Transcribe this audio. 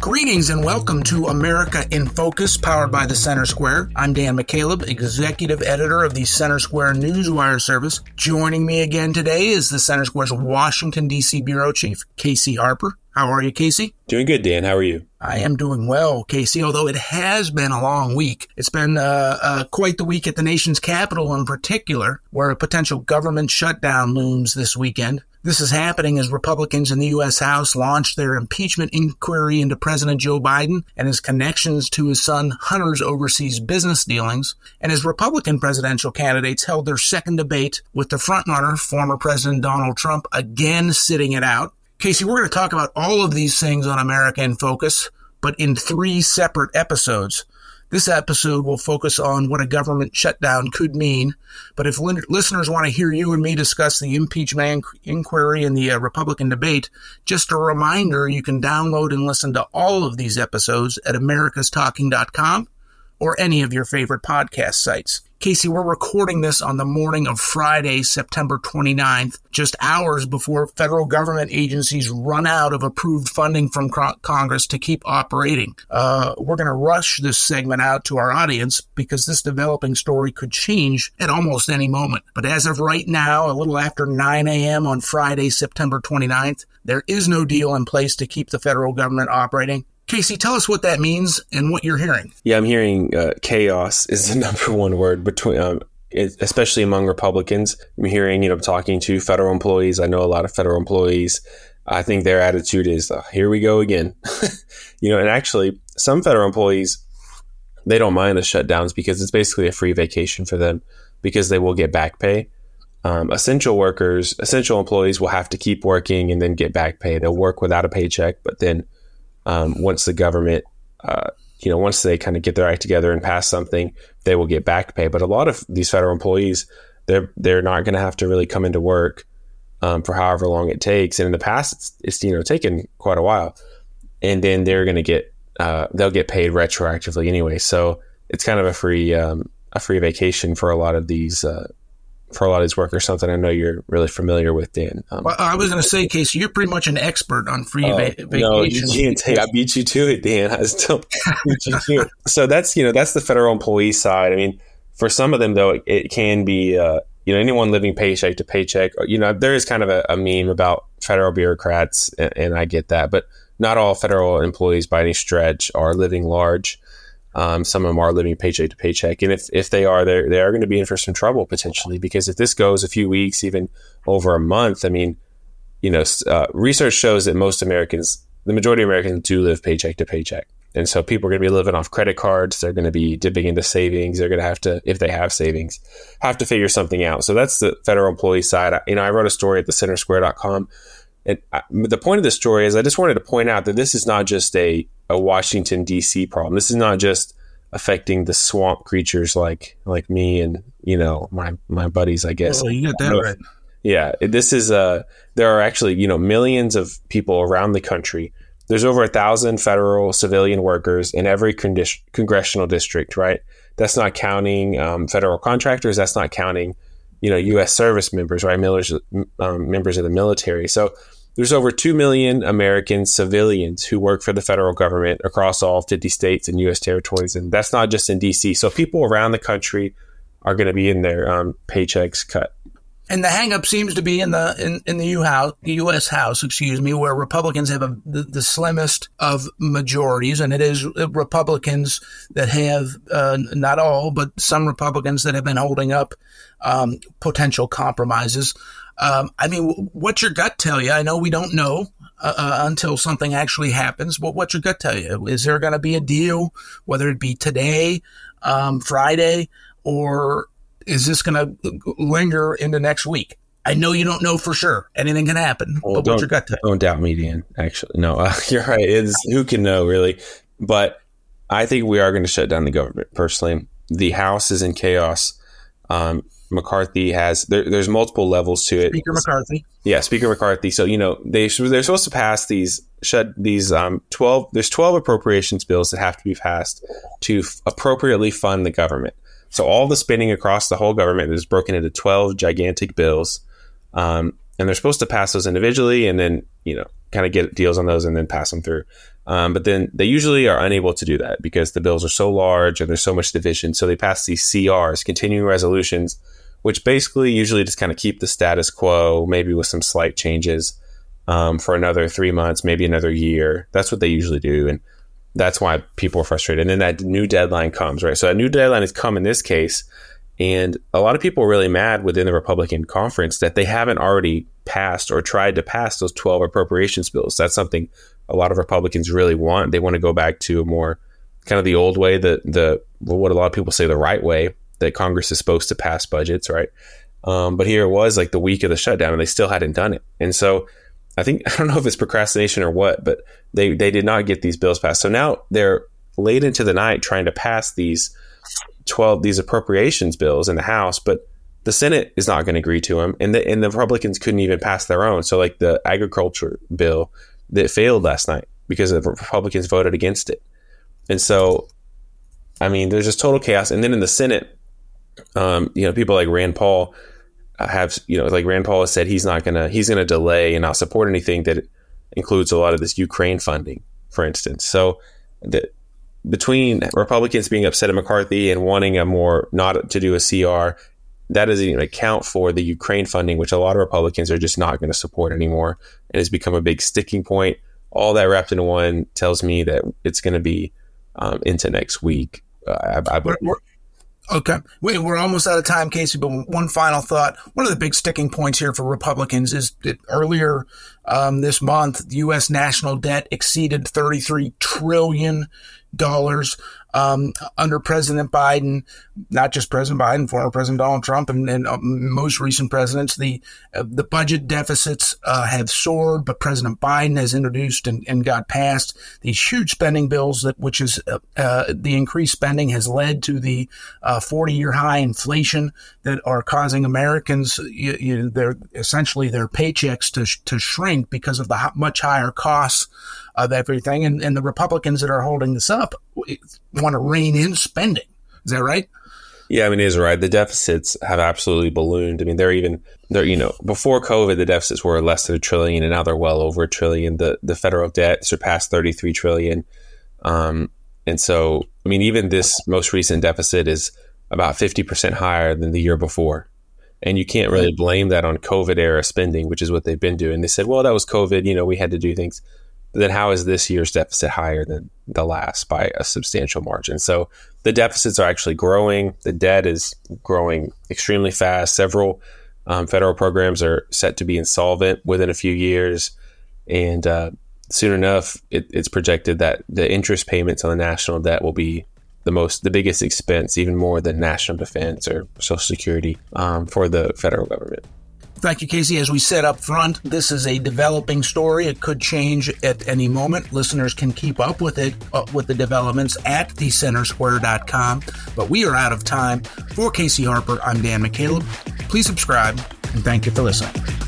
Greetings and welcome to America in Focus, powered by the Center Square. I'm Dan McCaleb, executive editor of the Center Square Newswire service. Joining me again today is the Center Square's Washington, D.C. bureau chief, Casey Harper. How are you, Casey? Doing good, Dan. How are you? I am doing well, Casey, although it has been a long week. It's been uh, uh, quite the week at the nation's capital in particular, where a potential government shutdown looms this weekend. This is happening as Republicans in the U.S. House launch their impeachment inquiry into President Joe Biden and his connections to his son Hunter's overseas business dealings, and as Republican presidential candidates held their second debate with the frontrunner, former President Donald Trump, again sitting it out. Casey, we're going to talk about all of these things on America in Focus, but in three separate episodes. This episode will focus on what a government shutdown could mean. But if li- listeners want to hear you and me discuss the impeachment inquiry and the uh, Republican debate, just a reminder you can download and listen to all of these episodes at americastalking.com or any of your favorite podcast sites. Casey, we're recording this on the morning of Friday, September 29th, just hours before federal government agencies run out of approved funding from Congress to keep operating. Uh, we're going to rush this segment out to our audience because this developing story could change at almost any moment. But as of right now, a little after 9 a.m. on Friday, September 29th, there is no deal in place to keep the federal government operating. Casey, tell us what that means and what you're hearing. Yeah, I'm hearing uh, chaos is the number one word between, um, especially among Republicans. I'm hearing, you know, talking to federal employees. I know a lot of federal employees. I think their attitude is, uh, here we go again. you know, and actually, some federal employees, they don't mind the shutdowns because it's basically a free vacation for them because they will get back pay. Um, essential workers, essential employees will have to keep working and then get back pay. They'll work without a paycheck, but then um, once the government, uh, you know, once they kind of get their act together and pass something, they will get back pay. But a lot of these federal employees, they're they're not going to have to really come into work um, for however long it takes. And in the past, it's, it's you know taken quite a while, and then they're going to get uh, they'll get paid retroactively anyway. So it's kind of a free um, a free vacation for a lot of these uh, for a lot of these workers, something I know you're really familiar with, Dan. Um, well, I was going to say, Casey, you're pretty much an expert on free uh, va- vacation. No, you can't take. I beat you to it, Dan. I still beat you to it. So that's you know that's the federal employee side. I mean, for some of them though, it, it can be uh, you know anyone living paycheck to paycheck. You know, there is kind of a, a meme about federal bureaucrats, and, and I get that, but not all federal employees by any stretch are living large. Um, some of them are living paycheck to paycheck, and if, if they are, they they are going to be in for some trouble potentially because if this goes a few weeks, even over a month, I mean, you know, uh, research shows that most Americans, the majority of Americans, do live paycheck to paycheck, and so people are going to be living off credit cards. They're going to be dipping into savings. They're going to have to, if they have savings, have to figure something out. So that's the federal employee side. I, you know, I wrote a story at the centersquare.com. And I, the point of the story is I just wanted to point out that this is not just a a Washington D.C. problem. This is not just affecting the swamp creatures like like me and you know my my buddies. I guess. Oh, you got that right. Yeah, this is uh there are actually you know millions of people around the country. There's over a thousand federal civilian workers in every condi- congressional district. Right. That's not counting um, federal contractors. That's not counting you know U.S. service members. Right. Millers, um, members of the military. So there's over 2 million American civilians who work for the federal government across all 50 states and U.S. territories. And that's not just in D.C. So people around the country are going to be in their um, paychecks cut. And the hangup seems to be in the in, in the U House, the U.S. House, excuse me, where Republicans have a, the, the, slimmest of majorities, and it is Republicans that have uh, not all, but some Republicans that have been holding up um, potential compromises. Um, I mean, what's your gut tell you? I know we don't know uh, uh, until something actually happens, but what's your gut tell you? Is there going to be a deal, whether it be today, um, Friday, or is this going to linger into next week? I know you don't know for sure. Anything can happen. Well, but what's your gut tell? Don't doubt me, Dan. Actually, no, uh, you're right. It's who can know really, but I think we are going to shut down the government. Personally, the House is in chaos. Um, McCarthy has there, there's multiple levels to it. Speaker McCarthy. Yeah, Speaker McCarthy. So you know they they're supposed to pass these shut these um, twelve. There's twelve appropriations bills that have to be passed to f- appropriately fund the government. So all the spending across the whole government is broken into twelve gigantic bills, um, and they're supposed to pass those individually, and then you know kind of get deals on those and then pass them through. Um, but then they usually are unable to do that because the bills are so large and there's so much division. So they pass these CRs, continuing resolutions, which basically usually just kind of keep the status quo, maybe with some slight changes um, for another three months, maybe another year. That's what they usually do. And that's why people are frustrated. And then that new deadline comes, right? So that new deadline has come in this case. And a lot of people are really mad within the Republican conference that they haven't already passed or tried to pass those 12 appropriations bills. That's something a lot of Republicans really want. They want to go back to a more kind of the old way, the the what a lot of people say the right way that Congress is supposed to pass budgets, right? Um, but here it was like the week of the shutdown, and they still hadn't done it. And so I think I don't know if it's procrastination or what, but they they did not get these bills passed. So now they're late into the night trying to pass these twelve these appropriations bills in the House, but the Senate is not going to agree to them, and the and the Republicans couldn't even pass their own. So like the agriculture bill that failed last night because the Republicans voted against it, and so I mean there's just total chaos. And then in the Senate, um, you know, people like Rand Paul have you know like Rand Paul has said he's not gonna he's gonna delay and not support anything that includes a lot of this Ukraine funding, for instance. So the, between Republicans being upset at McCarthy and wanting a more not to do a CR, that doesn't even account for the Ukraine funding, which a lot of Republicans are just not going to support anymore, and has become a big sticking point. All that wrapped into one tells me that it's going to be um, into next week. Uh, I, I, we're, Okay. We're almost out of time, Casey, but one final thought. One of the big sticking points here for Republicans is that earlier um, this month, the U.S. national debt exceeded $33 trillion um, under President Biden, not just President Biden, former President Donald Trump, and, and uh, most recent presidents, the uh, the budget deficits uh, have soared. But President Biden has introduced and, and got passed these huge spending bills that, which is uh, uh, the increased spending has led to the 40 year high inflation that are causing Americans, you, you, their essentially their paychecks to to shrink because of the much higher costs of everything. And, and the Republicans that are holding this up want to rein in spending. Is that right? Yeah, I mean, it is right. The deficits have absolutely ballooned. I mean, they're even they're you know before COVID, the deficits were less than a trillion, and now they're well over a trillion. The the federal debt surpassed thirty three trillion, um, and so I mean, even this most recent deficit is about fifty percent higher than the year before. And you can't really blame that on COVID era spending, which is what they've been doing. They said, well, that was COVID. You know, we had to do things then how is this year's deficit higher than the last by a substantial margin? So the deficits are actually growing. The debt is growing extremely fast. Several um, federal programs are set to be insolvent within a few years. And uh, soon enough, it, it's projected that the interest payments on the national debt will be the most, the biggest expense, even more than national defense or Social Security um, for the federal government. Thank you, Casey. As we said up front, this is a developing story. It could change at any moment. Listeners can keep up with it, uh, with the developments at thecentersquare.com. But we are out of time. For Casey Harper, I'm Dan McCaleb. Please subscribe, and thank you for listening.